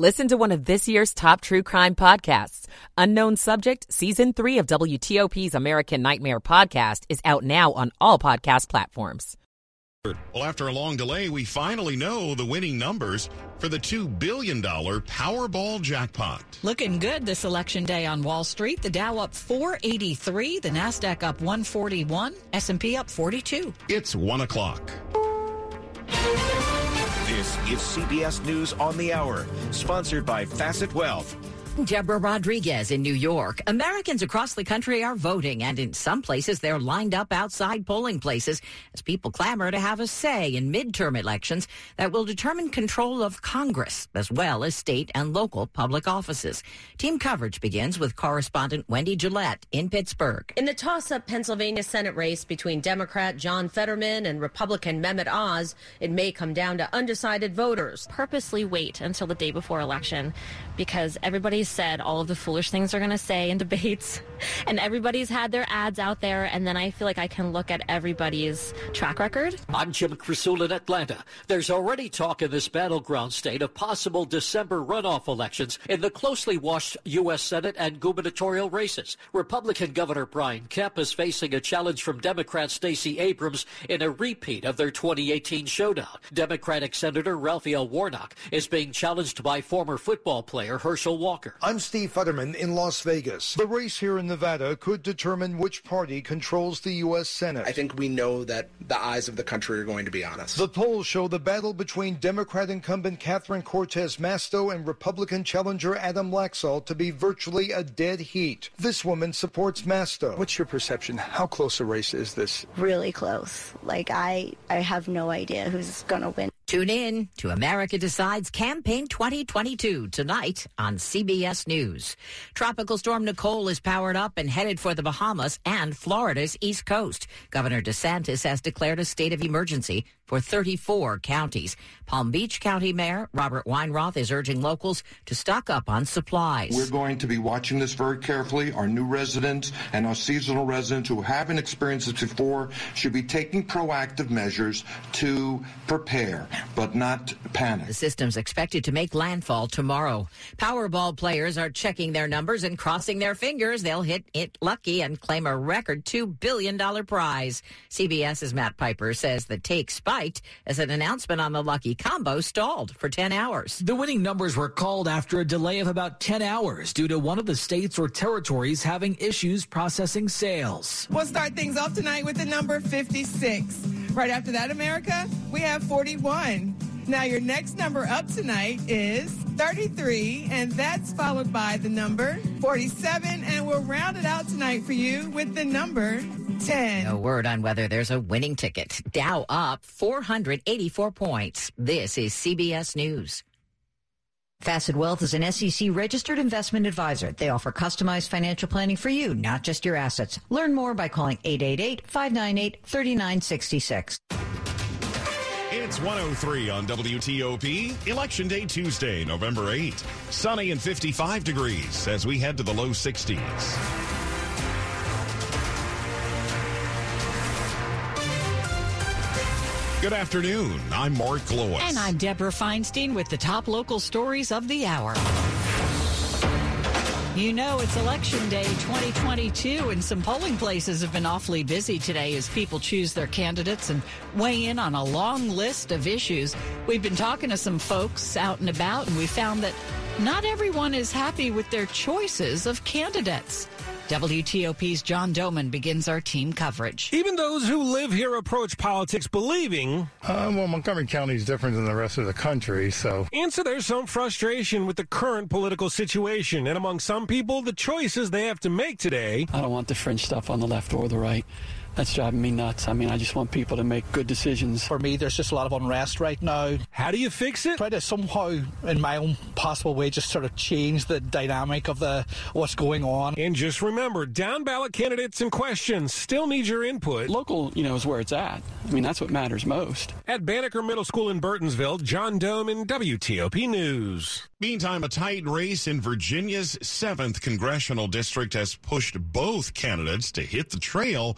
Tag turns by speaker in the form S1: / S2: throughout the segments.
S1: Listen to one of this year's top true crime podcasts. Unknown Subject, Season 3 of WTOP's American Nightmare podcast is out now on all podcast platforms.
S2: Well, after a long delay, we finally know the winning numbers for the $2 billion Powerball jackpot.
S3: Looking good this election day on Wall Street. The Dow up 483, the Nasdaq up 141, S&P up 42.
S2: It's 1 o'clock.
S4: This is CBS News on the Hour, sponsored by Facet Wealth.
S5: Deborah Rodriguez in New York. Americans across the country are voting, and in some places they're lined up outside polling places as people clamor to have a say in midterm elections that will determine control of Congress as well as state and local public offices. Team coverage begins with correspondent Wendy Gillette in Pittsburgh.
S6: In the toss up Pennsylvania Senate race between Democrat John Fetterman and Republican Mehmet Oz, it may come down to undecided voters.
S7: Purposely wait until the day before election because everybody's said all of the foolish things they're going to say in debates, and everybody's had their ads out there, and then I feel like I can look at everybody's track record.
S8: I'm Jim Krasula in Atlanta. There's already talk in this battleground state of possible December runoff elections in the closely watched U.S. Senate and gubernatorial races. Republican Governor Brian Kemp is facing a challenge from Democrat Stacey Abrams in a repeat of their 2018 showdown. Democratic Senator Raphael Warnock is being challenged by former football player Herschel Walker.
S9: I'm Steve Futterman in Las Vegas. The race here in Nevada could determine which party controls the U.S. Senate.
S10: I think we know that the eyes of the country are going to be on us.
S9: The polls show the battle between Democrat incumbent Catherine Cortez Masto and Republican challenger Adam Laxalt to be virtually a dead heat. This woman supports Masto.
S11: What's your perception? How close a race is this?
S12: Really close. Like I, I have no idea who's going to win.
S5: Tune in to America Decides Campaign 2022 tonight on CBS News. Tropical storm Nicole is powered up and headed for the Bahamas and Florida's east coast. Governor DeSantis has declared a state of emergency for 34 counties. Palm Beach County Mayor Robert Weinroth is urging locals to stock up on supplies.
S13: We're going to be watching this very carefully. Our new residents and our seasonal residents who haven't experienced this before should be taking proactive measures to prepare, but not panic.
S5: The system's expected to make landfall tomorrow. Powerball players are checking their numbers and crossing their fingers they'll hit it lucky and claim a record $2 billion prize. CBS's Matt Piper says the take spiked as an announcement on the lucky combo stalled for 10 hours.
S14: The winning numbers were called after a delay of about 10 hours due to one of the states or territories having issues processing sales.
S15: We'll start things off tonight with the number 56. Right after that, America, we have 41. Now, your next number up tonight is 33, and that's followed by the number 47, and we'll round it out tonight for you with the number 10.
S5: No word on whether there's a winning ticket. Dow up 484 points. This is CBS News.
S16: Facet Wealth is an SEC registered investment advisor. They offer customized financial planning for you, not just your assets. Learn more by calling 888-598-3966.
S2: It's 103 on WTOP. Election Day Tuesday, November 8. Sunny and 55 degrees as we head to the low 60s. Good afternoon. I'm Mark Lewis.
S3: And I'm Deborah Feinstein with the top local stories of the hour. You know, it's election day 2022, and some polling places have been awfully busy today as people choose their candidates and weigh in on a long list of issues. We've been talking to some folks out and about, and we found that not everyone is happy with their choices of candidates. WTOP's John Domen begins our team coverage.
S17: Even those who live here approach politics believing.
S18: Uh, well, Montgomery County is different than the rest of the country, so.
S17: And so there's some frustration with the current political situation. And among some people, the choices they have to make today.
S19: I don't want the fringe stuff on the left or the right that's driving me nuts. I mean, I just want people to make good decisions.
S20: For me, there's just a lot of unrest right now.
S17: How do you fix it?
S20: Try to somehow, in my own possible way, just sort of change the dynamic of the what's going on.
S17: And just remember, down ballot candidates and questions still need your input.
S19: Local, you know, is where it's at. I mean, that's what matters most.
S17: At Banneker Middle School in Burtonsville, John Domen WTOP News.
S2: Meantime, a tight race in Virginia's 7th congressional district has pushed both candidates to hit the trail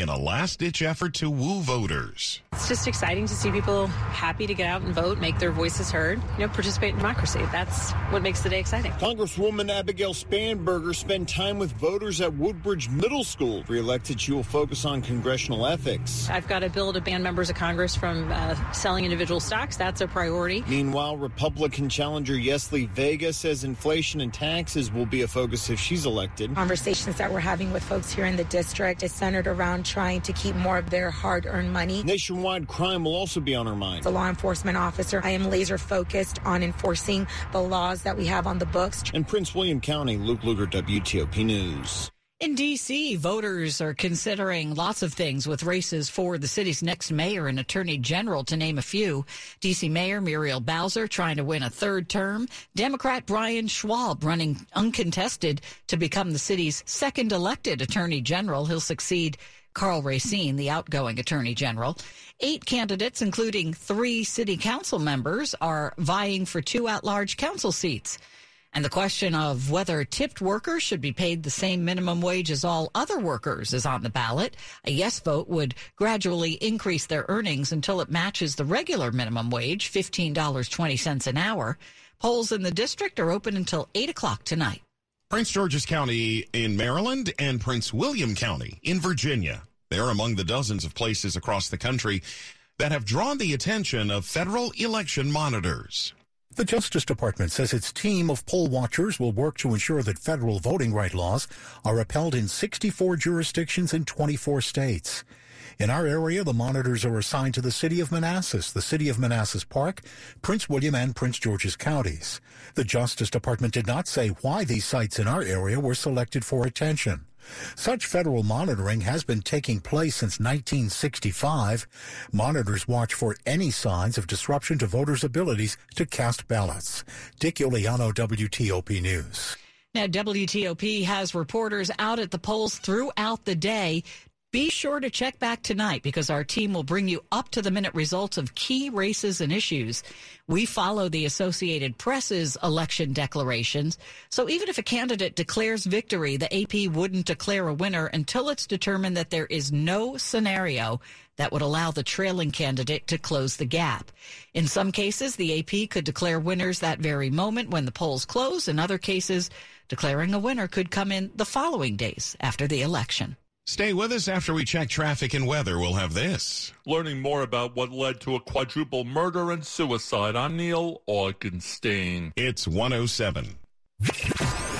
S2: in a last ditch effort to woo voters.
S21: It's just exciting to see people happy to get out and vote, make their voices heard, you know, participate in democracy. That's what makes the day exciting.
S22: Congresswoman Abigail Spanberger spent time with voters at Woodbridge Middle School. Re-elected, she will focus on congressional ethics.
S21: I've got a bill to ban members of Congress from uh, selling individual stocks. That's a priority.
S22: Meanwhile, Republican challenger Yesli Vega says inflation and taxes will be a focus if she's elected.
S23: Conversations that we're having with folks here in the district is centered around trying to keep more of their hard earned money.
S22: Nationwide crime will also be on our mind.
S23: As a law enforcement officer, I am laser focused on enforcing the laws that we have on the books.
S22: In Prince William County, Luke Lukert, WTOP News.
S3: In D.C., voters are considering lots of things with races for the city's next mayor and attorney general, to name a few. D.C. Mayor Muriel Bowser trying to win a third term. Democrat Brian Schwalb running uncontested to become the city's second elected attorney general. He'll succeed Karl Racine, the outgoing attorney general. Eight candidates, including three city council members, are vying for two at large council seats. And the question of whether tipped workers should be paid the same minimum wage as all other workers is on the ballot. A yes vote would gradually increase their earnings until it matches the regular minimum wage, $15.20 an hour. Polls in the district are open until 8 o'clock tonight.
S2: Prince George's County in Maryland and Prince William County in Virginia. They're among the dozens of places across the country that have drawn the attention of federal election monitors.
S24: The Justice Department says its team of poll watchers will work to ensure that federal voting right laws are upheld in 64 jurisdictions in 24 states. In our area, the monitors are assigned to the city of Manassas, the city of Manassas Park, Prince William and Prince George's counties. The Justice Department did not say why these sites in our area were selected for attention. Such federal monitoring has been taking place since 1965. Monitors watch for any signs of disruption to voters' abilities to cast ballots. Dick Uliano, WTOP News.
S3: Now, WTOP has reporters out at the polls throughout the day be sure to check back tonight because our team will bring you up to the minute results of key races and issues. We follow the Associated Press's election declarations. So even if a candidate declares victory, the AP wouldn't declare a winner until it's determined that there is no scenario that would allow the trailing candidate to close the gap. In some cases, the AP could declare winners that very moment when the polls close. In other cases, declaring a winner could come in the following days after the election.
S2: Stay with us after we check traffic and weather. We'll have this.
S25: Learning more about what led to a quadruple murder and suicide. I'm Neil Augenstein.
S2: It's 107.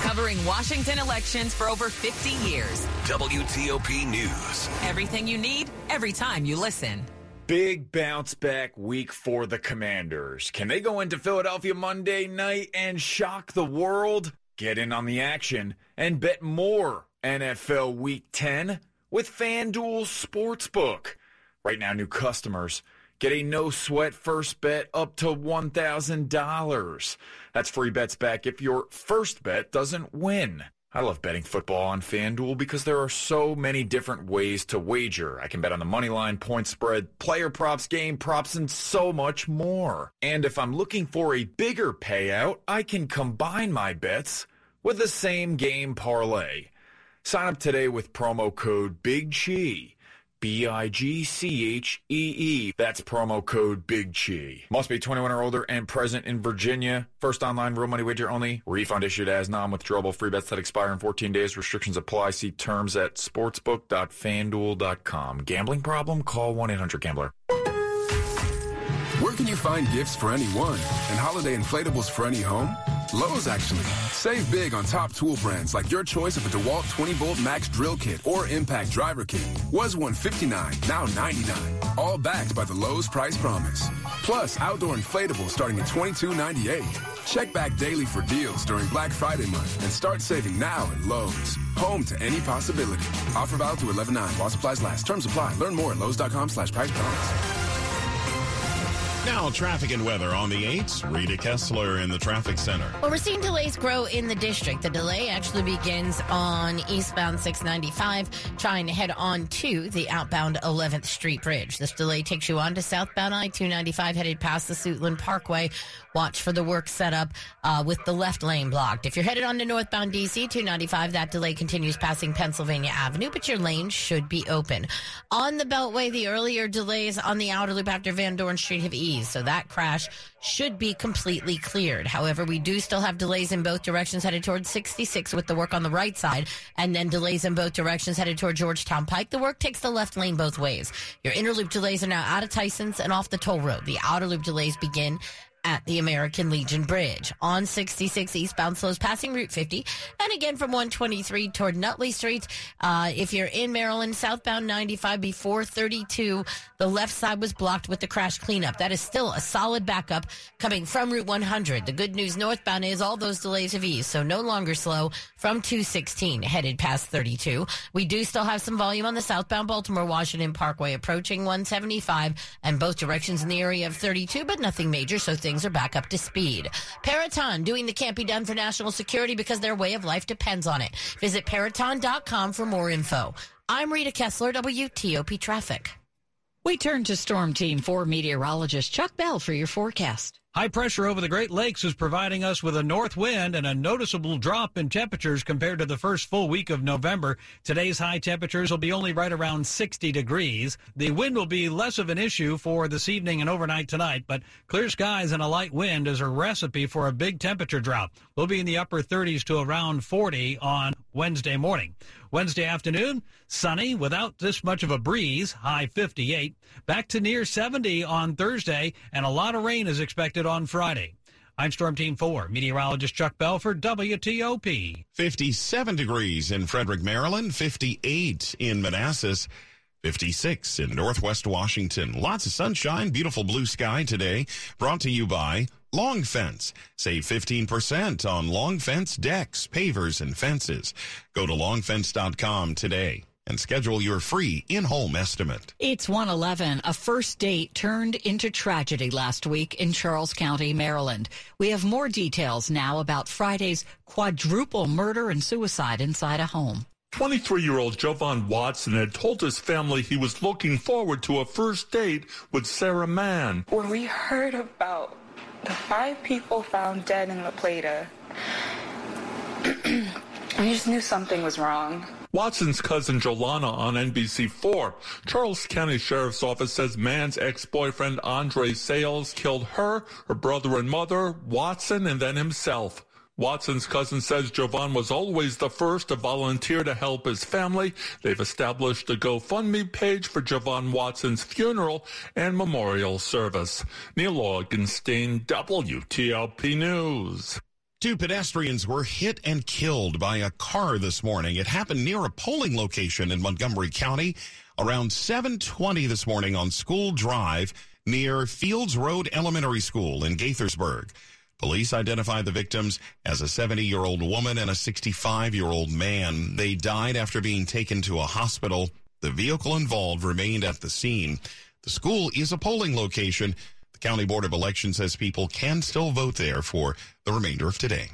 S1: Covering Washington elections for over 50 years.
S26: WTOP News.
S1: Everything you need, every time you listen.
S27: Big bounce back week for the Commanders. Can they go into Philadelphia Monday night and shock the world? Get in on the action and bet more NFL Week 10 with FanDuel Sportsbook. Right now, new customers get a no sweat first bet up to $1,000. That's free bets back if your first bet doesn't win. I love betting football on FanDuel because there are so many different ways to wager. I can bet on the money line, point spread, player props, game props, and so much more. And if I'm looking for a bigger payout, I can combine my bets with the same game parlay. Sign up today with promo code Big Chi. B-I-G-C-H-E-E. That's promo code Big Chi. Must be 21 or older and present in Virginia. First online real money wager only. Refund issued as non-withdrawable free bets that expire in 14 days. Restrictions apply. See terms at sportsbook.fanduel.com. Gambling problem? Call 1-800-GAMBLER.
S26: Where can you find gifts for anyone and holiday inflatables for any home?
S28: Lowe's actually. Save big on top tool brands like your choice of a DeWalt 20 volt max drill kit or impact driver kit. Was 159 now 99 All backed by the Lowe's price promise. Plus outdoor inflatables starting at 22.98. Check back daily for deals during Black Friday month and start saving now at Lowe's. Home to any possibility. Offer valid through 11 9 while supplies last. Terms apply. Learn more at Lowe's.com slash price promise.
S2: Now, traffic and weather on the 8s. Rita Kessler in the traffic center.
S29: Well, we're seeing delays grow in the district. The delay actually begins on eastbound 695, trying to head on to the outbound 11th Street Bridge. This delay takes you on to southbound I 295, headed past the Suitland Parkway. Watch for the work setup uh, with the left lane blocked. If you're headed on to northbound DC 295, that delay continues passing Pennsylvania Avenue, but your lane should be open. On the Beltway, the earlier delays on the outer loop after Van Dorn Street have eased, so that crash should be completely cleared. However, we do still have delays in both directions headed towards 66 with the work on the right side, and then delays in both directions headed toward Georgetown Pike. The work takes the left lane both ways. Your inner loop delays are now out of Tyson's and off the toll road. The outer loop delays begin at the American Legion Bridge. On 66 eastbound slows passing Route 50. And again from 123 toward Nutley Street. Uh, if you're in Maryland, southbound 95 before 32, the left side was blocked with the crash cleanup. That is still a solid backup coming from Route 100. The good news northbound is all those delays have eased, so no longer slow from 216 headed past 32. We do still have some volume on the southbound Baltimore Washington Parkway approaching 175 and both directions in the area of 32, but nothing major, so things are back up to speed. Peraton doing the can't be done for national security because their way of life depends on it. Visit Peraton.com for more info. I'm Rita Kessler, WTOP Traffic.
S3: We turn to Storm Team 4 meteorologist Chuck Bell for your forecast.
S30: High pressure over the Great Lakes is providing us with a north wind and a noticeable drop in temperatures compared to the first full week of November. Today's high temperatures will be only right around 60 degrees. The wind will be less of an issue for this evening and overnight tonight, but clear skies and a light wind is a recipe for a big temperature drop. We'll be in the upper 30s to around 40 on Wednesday morning. Wednesday afternoon, sunny without this much of a breeze, high 58. Back to near 70 on Thursday, and a lot of rain is expected on Friday. I'm Storm Team 4, meteorologist Chuck Bell for, WTOP.
S2: 57 degrees in Frederick, Maryland, 58 in Manassas. 56 in Northwest Washington. Lots of sunshine, beautiful blue sky today. Brought to you by Long Fence. Save 15% on Long Fence decks, pavers, and fences. Go to longfence.com today and schedule your free in-home estimate.
S3: It's 111. A first date turned into tragedy last week in Charles County, Maryland. We have more details now about Friday's quadruple murder and suicide inside a home.
S25: 23 year old Jovan Watson had told his family he was looking forward to a first date with Sarah Mann.
S31: When we heard about the five people found dead in La Plata, we just knew something was wrong.
S25: Watson's cousin Jolana on NBC4. Charles County Sheriff's Office says Mann's ex-boyfriend Andre Sales killed her, her brother and mother, Watson, and then himself. Watson's cousin says Jovan was always the first to volunteer to help his family. They've established a GoFundMe page for Jovan Watson's funeral and memorial service. Neil Augenstein, WTOP News.
S2: Two pedestrians were hit and killed by a car this morning. It happened near a polling location in Montgomery County around 720 this morning on School Drive near Fields Road Elementary School in Gaithersburg. Police identified the victims as a 70 year old woman and a 65 year old man. They died after being taken to a hospital. The vehicle involved remained at the scene. The school is a polling location. The County Board of Elections says people can still vote there for the remainder of today.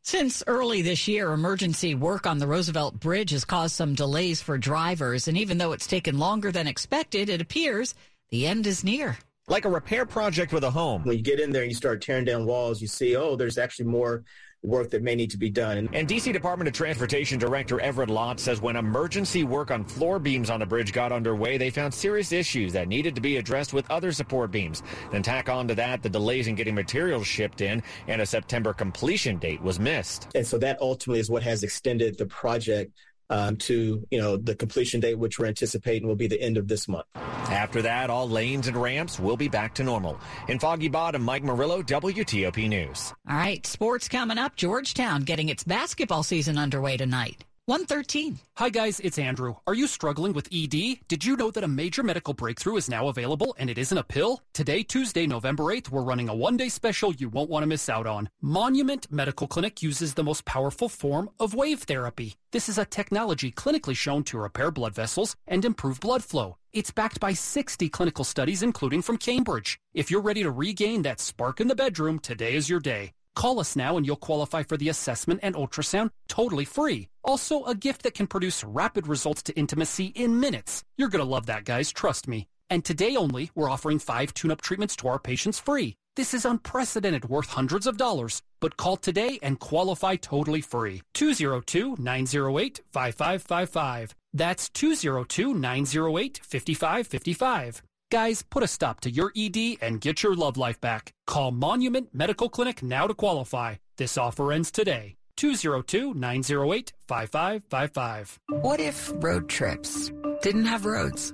S3: Since early this year, emergency work on the Roosevelt Bridge has caused some delays for drivers. And even though it's taken longer than expected, it appears the end is near
S32: like a repair project with a home.
S33: When you get in there and you start tearing down walls, you see, oh, there's actually more work that may need to be done.
S32: And D.C. Department of Transportation Director Everett Lott says when emergency work on floor beams on the bridge got underway, they found serious issues that needed to be addressed with other support beams. Then tack on to that the delays in getting materials shipped in and a September completion date was missed.
S33: And so that ultimately is what has extended the project um, to you know the completion date, which we're anticipating will be the end of this month.
S32: After that, all lanes and ramps will be back to normal. In Foggy Bottom, Mike Murillo, WTOP News.
S3: All right, sports coming up. Georgetown getting its basketball season underway tonight. 113.
S34: Hi guys, it's Andrew. Are you struggling with ED? Did you know that a major medical breakthrough is now available and it isn't a pill? Today, Tuesday, November 8th, we're running a one-day special you won't want to miss out on. Monument Medical Clinic uses the most powerful form of wave therapy. This is a technology clinically shown to repair blood vessels and improve blood flow. It's backed by 60 clinical studies, including from Cambridge. If you're ready to regain that spark in the bedroom, today is your day. Call us now and you'll qualify for the assessment and ultrasound totally free. Also, a gift that can produce rapid results to intimacy in minutes. You're going to love that, guys. Trust me. And today only, we're offering five tune-up treatments to our patients free. This is unprecedented, worth hundreds of dollars. But call today and qualify totally free. 202-908-5555. That's 202-908-5555. Guys, put a stop to your ED and get your love life back. Call Monument Medical Clinic now to qualify. This offer ends today. 202-908-5555.
S35: What if road trips didn't have roads?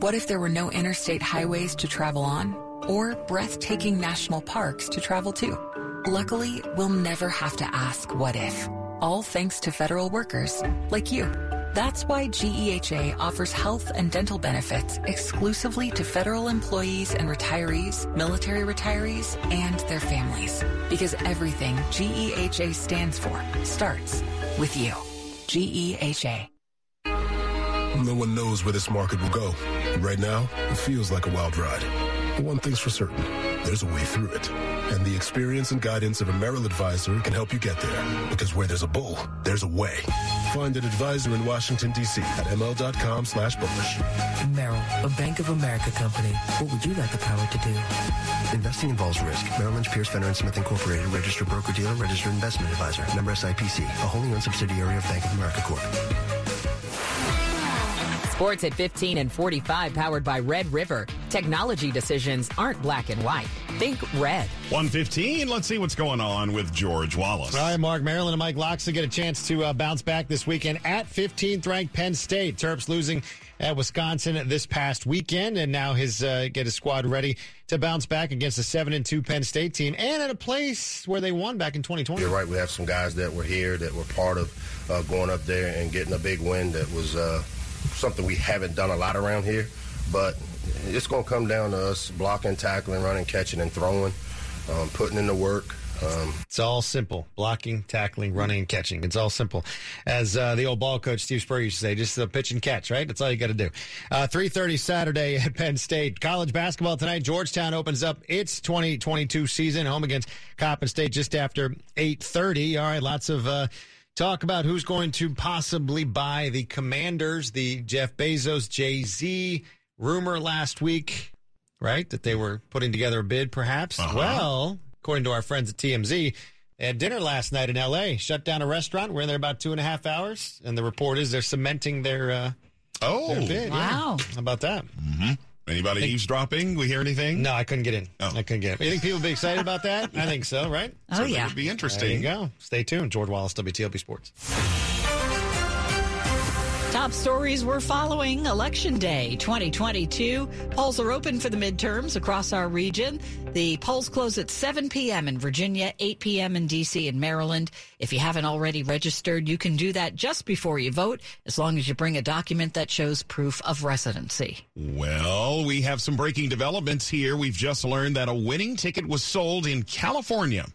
S35: What if there were no interstate highways to travel on or breathtaking national parks to travel to? Luckily, we'll never have to ask what if. All thanks to federal workers like you. That's why GEHA offers health and dental benefits exclusively to federal employees and retirees, military retirees, and their families. Because everything GEHA stands for starts with you. GEHA.
S36: No one knows where this market will go. Right now, it feels like a wild ride. But one thing's for certain, there's a way through it. And the experience and guidance of a Merrill advisor can help you get there. Because where there's a bull, there's a way. Find an advisor in Washington, D.C. at ml.com slash bullish.
S37: Merrill, a Bank of America company. What would you like the power to do?
S38: Investing involves risk. Merrill Lynch, Pierce, Fenner & Smith Incorporated, registered broker-dealer, registered investment advisor. Member SIPC, a wholly owned subsidiary of Bank of America Corp.
S1: Sports at 15 and 45 powered by Red River. Technology decisions aren't black and white. Think red.
S2: 115. Let's see what's going on with George Wallace.
S39: All right, Mark Maryland and Mike Locksley get a chance to uh, bounce back this weekend at 15th ranked Penn State. Terps losing at Wisconsin this past weekend, and now his uh, get his squad ready to bounce back against a seven and two Penn State team, and at a place where they won back in 2020.
S40: You're right. We have some guys that were here that were part of uh, going up there and getting a big win. That was uh, something we haven't done a lot around here, but it's going to come down to us blocking, tackling, running, catching, and throwing, um, putting in the work. Um,
S39: it's all simple: blocking, tackling, running, and catching. It's all simple, as uh, the old ball coach Steve Spurrier used to say. Just a pitch and catch, right? That's all you got to do. Uh, Three thirty Saturday at Penn State. College basketball tonight. Georgetown opens up its twenty twenty two season home against Coppin State just after eight thirty. All right, lots of. Uh, talk about who's going to possibly buy the Commanders, the Jeff Bezos, Jay Z rumor last week, right? That they were putting together a bid, perhaps.
S2: Uh-huh.
S39: Well, according to our friends at TMZ, they had dinner last night in L.A., shut down a restaurant. We're in there about two and a half hours. And the report is they're cementing their, uh,
S2: oh,
S39: their bid.
S3: Wow.
S39: Yeah. How about that?
S2: Mm-hmm. Anybody
S39: Think-
S2: eavesdropping? We hear anything?
S39: No, I couldn't get in.
S2: Oh.
S39: I couldn't get in. You think people would be excited about that? I think so, right?
S3: Oh,
S2: Certainly
S3: yeah.
S2: would be
S39: There you
S2: interesting.
S39: go. Stay tuned. George Wallace, WTOP Sports.
S3: Top stories we're following Election Day 2022. Polls are open for the midterms across our region. The polls close at 7 p.m. in Virginia, 8 p.m. in D.C. and Maryland. If you haven't already registered, you can do that just before you vote, as long as you bring a document that shows proof of residency.
S2: Well, we have some breaking developments here. We've just learned that a winning ticket was sold in California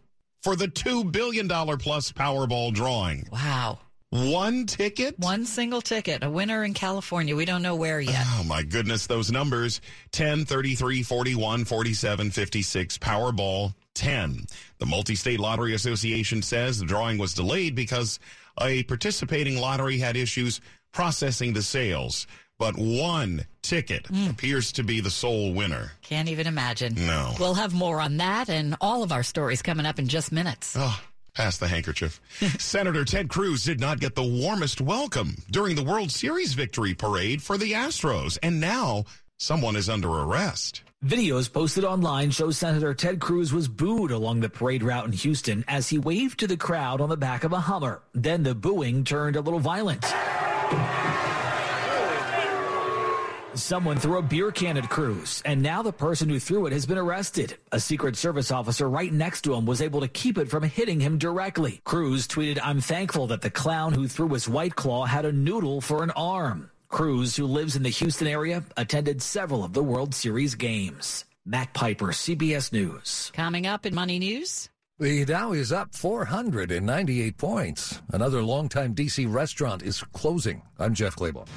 S2: for the $2 billion plus Powerball drawing.
S3: Wow.
S2: One ticket?
S3: One single ticket, a winner in California. We don't know where yet.
S2: Oh, my goodness, those numbers 10, 33, 41, 47, 56, Powerball 10. The Multi State Lottery Association says the drawing was delayed because a participating lottery had issues processing the sales. But one ticket hmm. appears to be the sole winner.
S3: Can't even imagine.
S2: No.
S3: We'll have more on that and all of our stories coming up in just minutes.
S2: Oh, pass the handkerchief. Senator Ted Cruz did not get the warmest welcome during the World Series victory parade for the Astros, and now someone is under arrest.
S41: Videos posted online show Senator Ted Cruz was booed along the parade route in Houston as he waved to the crowd on the back of a Hummer. Then the booing turned a little violent. Someone threw a beer can at Cruz, and now the person who threw it has been arrested. A Secret Service officer right next to him was able to keep it from hitting him directly. Cruz tweeted, I'm thankful that the clown who threw his White Claw had a noodle for an arm. Cruz, who lives in the Houston area, attended several of the World Series games. Matt Piper, CBS News.
S3: Coming up in Money News.
S42: The Dow is up 498 points. Another longtime D.C. restaurant is closing. I'm Jeff Clabaugh.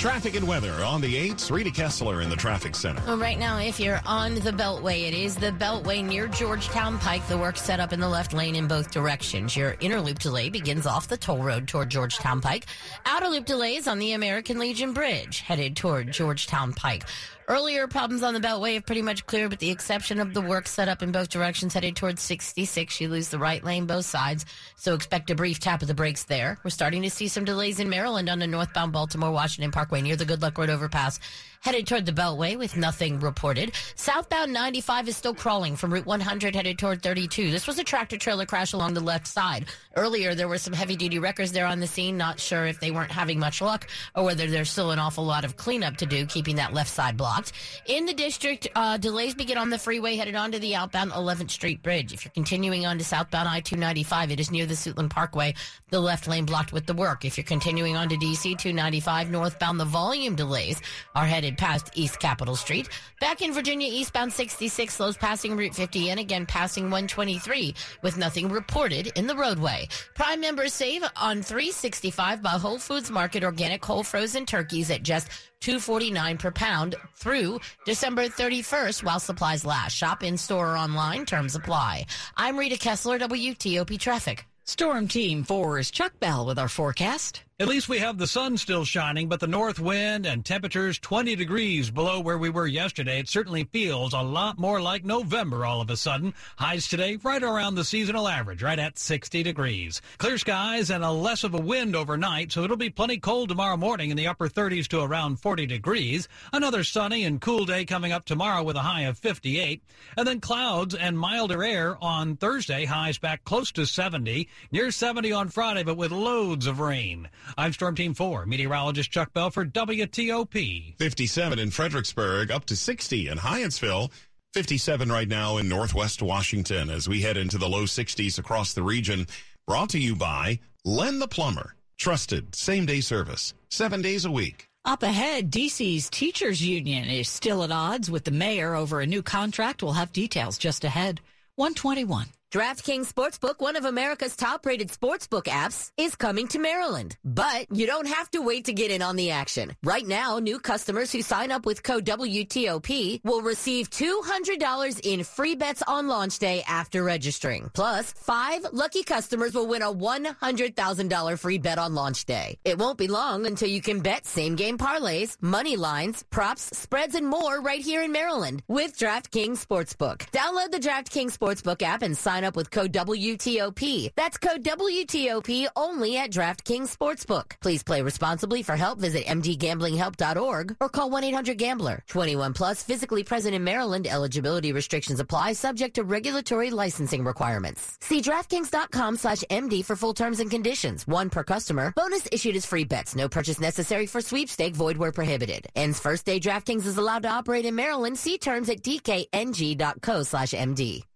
S2: Traffic and weather on the 8th. Rita Kessler in the traffic center.
S29: Well, right now, if you're on the Beltway, it is the Beltway near Georgetown Pike. The work set up in the left lane in both directions. Your inner loop delay begins off the toll road toward Georgetown Pike. Outer loop delays on the American Legion Bridge headed toward Georgetown Pike. Earlier problems on the Beltway have pretty much cleared, with the exception of the work set up in both directions headed towards 66. You lose the right lane both sides, so expect a brief tap of the brakes there. We're starting to see some delays in Maryland on the northbound Baltimore Washington Parkway near the Good Luck Road overpass headed toward the Beltway with nothing reported. Southbound 95 is still crawling from Route 100 headed toward 32. This was a tractor trailer crash along the left side. Earlier, there were some heavy duty wreckers there on the scene. Not sure if they weren't having much luck or whether there's still an awful lot of cleanup to do, keeping that left side blocked. In the district, uh, delays begin on the freeway headed onto the outbound 11th Street Bridge. If you're continuing on to southbound I 295, it is near the Suitland Parkway, the left lane blocked with the work. If you're continuing on to DC 295 northbound, the volume delays are headed past East Capitol Street. Back in Virginia, eastbound 66 slows passing Route 50 and again passing 123 with nothing reported in the roadway. Prime members save on 365 by Whole Foods Market organic whole frozen turkeys at just 249 per pound through December 31st while supplies last. Shop in store or online. Terms apply. I'm Rita Kessler, WTOP Traffic.
S3: Storm Team 4's Chuck Bell with our forecast.
S30: At least we have the sun still shining, but the north wind and temperatures 20 degrees below where we were yesterday. It certainly feels a lot more like November all of a sudden. Highs today right around the seasonal average, right at 60 degrees. Clear skies and a less of a wind overnight, so it'll be plenty cold tomorrow morning in the upper 30s to around 40 degrees. Another sunny and cool day coming up tomorrow with a high of 58. And then clouds and milder air on Thursday, highs back close to 70, near 70 on Friday, but with loads of rain. I'm Storm Team 4, meteorologist Chuck Bell for, WTOP.
S2: 57 in Fredericksburg, up to 60 in Hyattsville. 57 right now in Northwest Washington as we head into the low 60s across the region. Brought to you by Len the Plumber. Trusted same day service, seven days a week.
S3: Up ahead, DC's teachers union is still at odds with the mayor over a new contract. We'll have details just ahead. 121.
S43: DraftKings Sportsbook, one of America's top rated sportsbook apps, is coming to Maryland. But you don't have to wait to get in on the action. Right now, new customers who sign up with code WTOP will receive $200 in free bets on launch day after registering. Plus, five lucky customers will win a $100,000 free bet on launch day. It won't be long until you can bet same game parlays, money lines, props, spreads, and more right here in Maryland with DraftKings Sportsbook. Download the DraftKings Sportsbook app and sign up with code WTOP. That's code WTOP only at DraftKings Sportsbook. Please play responsibly. For help, visit mdgamblinghelp.org or call 1-800-GAMBLER. 21 plus, physically present in Maryland. Eligibility restrictions apply, subject to regulatory licensing requirements. See DraftKings.com slash MD for full terms and conditions. One per customer. Bonus issued as free bets. No purchase necessary for sweepstake. Void where prohibited. Ends first day DraftKings is allowed to operate in Maryland. See terms at dkng.co slash MD.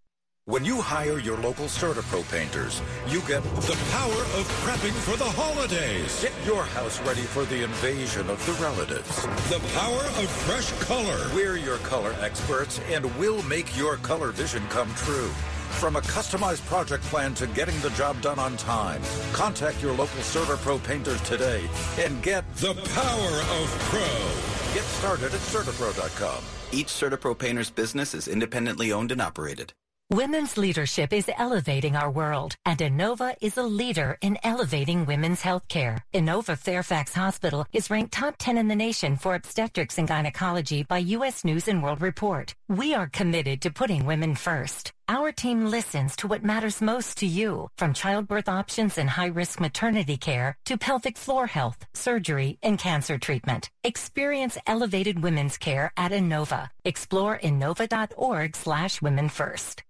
S44: When you hire your local CertaPro painters, you get the power of prepping for the holidays. Get your house ready for the invasion of the relatives. The power of fresh color. We're your color experts and we'll make your color vision come true. From a customized project plan to getting the job done on time, contact your local CertaPro painters today and get the power of pro. Get started at CertaPro.com.
S45: Each CertaPro painter's business is independently owned and operated.
S46: Women's leadership is elevating our world, and Inova is a leader in elevating women's health care. Inova Fairfax Hospital is ranked top 10 in the nation for obstetrics and gynecology by U.S. News and World Report. We are committed to putting women first. Our team listens to what matters most to you, from childbirth options and high-risk maternity care to pelvic floor health, surgery, and cancer treatment. Experience elevated women's care at Inova. Explore inova.org slash women first.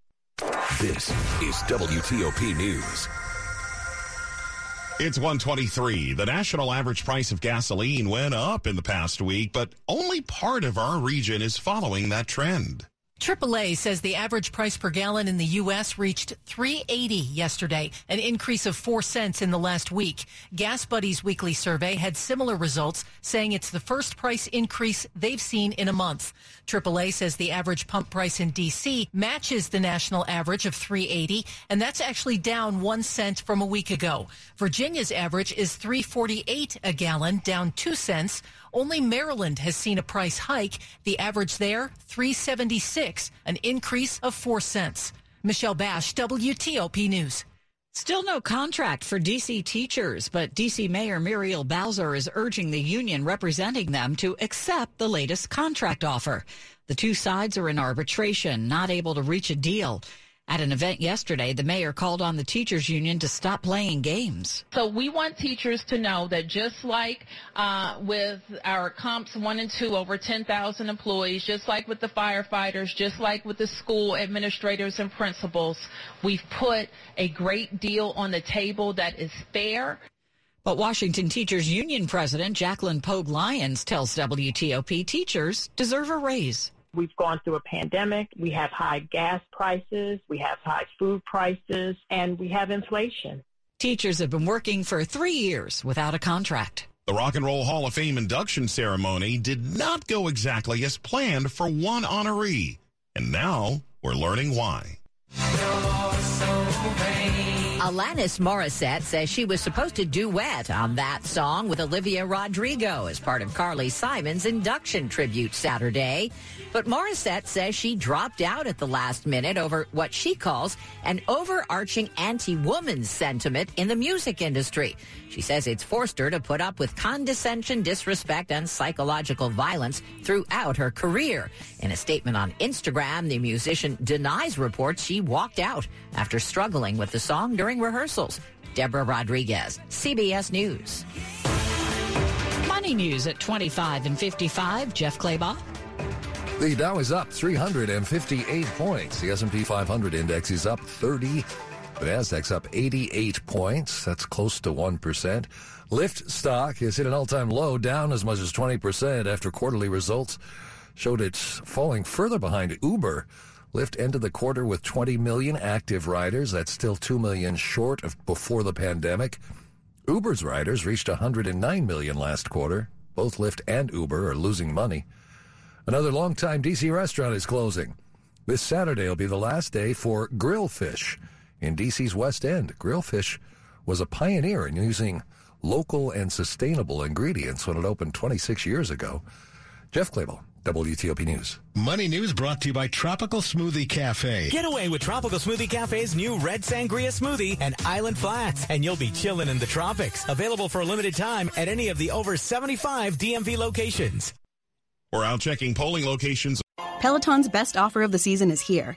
S26: This is WTOP News.
S2: It's 123. The national average price of gasoline went up in the past week, but only part of our region is following that trend.
S47: AAA says the average price per gallon in the U.S. reached 380 yesterday, an increase of 4 cents in the last week. Gas Buddy's weekly survey had similar results, saying it's the first price increase they've seen in a month. AAA says the average pump price in D.C. matches the national average of 380, and that's actually down 1 cent from a week ago. Virginia's average is 348 a gallon, down 2 cents. Only Maryland has seen a price hike. The average there, 376, an increase of 4 cents. Michelle Basch, WTOP News.
S3: Still no contract for D.C. teachers, but D.C. Mayor Muriel Bowser is urging the union representing them to accept the latest contract offer. The two sides are in arbitration, not able to reach a deal. At an event yesterday, the mayor called on the teachers union to stop playing games.
S48: So we want teachers to know that just like uh, with our comps one and two, over 10,000 employees, just like with the firefighters, just like with the school administrators and principals, we've put a great deal on the table that is fair.
S3: But Washington Teachers Union President Jacqueline Pogue Lyons tells WTOP teachers deserve a raise.
S49: We've gone through a pandemic. We have high gas prices. We have high food prices and we have inflation.
S3: Teachers have been working for three years without a contract.
S2: The Rock and Roll Hall of Fame induction ceremony did not go exactly as planned for one honoree. And now we're learning why.
S43: Alanis Morissette says she was supposed to duet on that song with Olivia Rodrigo as part of Carly Simon's induction tribute Saturday. But Morissette says she dropped out at the last minute over what she calls an overarching anti-woman sentiment in the music industry. She says it's forced her to put up with condescension, disrespect, and psychological violence throughout her career. In a statement on Instagram, the musician denies reports she walked out after struggling with the song during rehearsals. Deborah Rodriguez, CBS News.
S3: Money news at 25 and 55. Jeff Clabaugh.
S42: The Dow is up 358 points. The S&P 500 index is up 30. The up 88 points. That's close to 1%. Lyft stock has hit an all-time low, down as much as 20% after quarterly results showed it's falling further behind Uber. Lyft ended the quarter with 20 million active riders. That's still 2 million short of before the pandemic. Uber's riders reached 109 million last quarter. Both Lyft and Uber are losing money. Another longtime D.C. restaurant is closing. This Saturday will be the last day for Grillfish in D.C.'s West End. Grillfish was a pioneer in using local and sustainable ingredients when it opened 26 years ago. Jeff Clabaugh, WTOP News.
S50: Money News brought to you by Tropical Smoothie Cafe.
S51: Get away with Tropical Smoothie Cafe's new Red Sangria Smoothie and Island Flats, and you'll be chilling in the tropics. Available for a limited time at any of the over 75 DMV locations.
S2: We're out checking polling locations.
S52: Peloton's best offer of the season is here.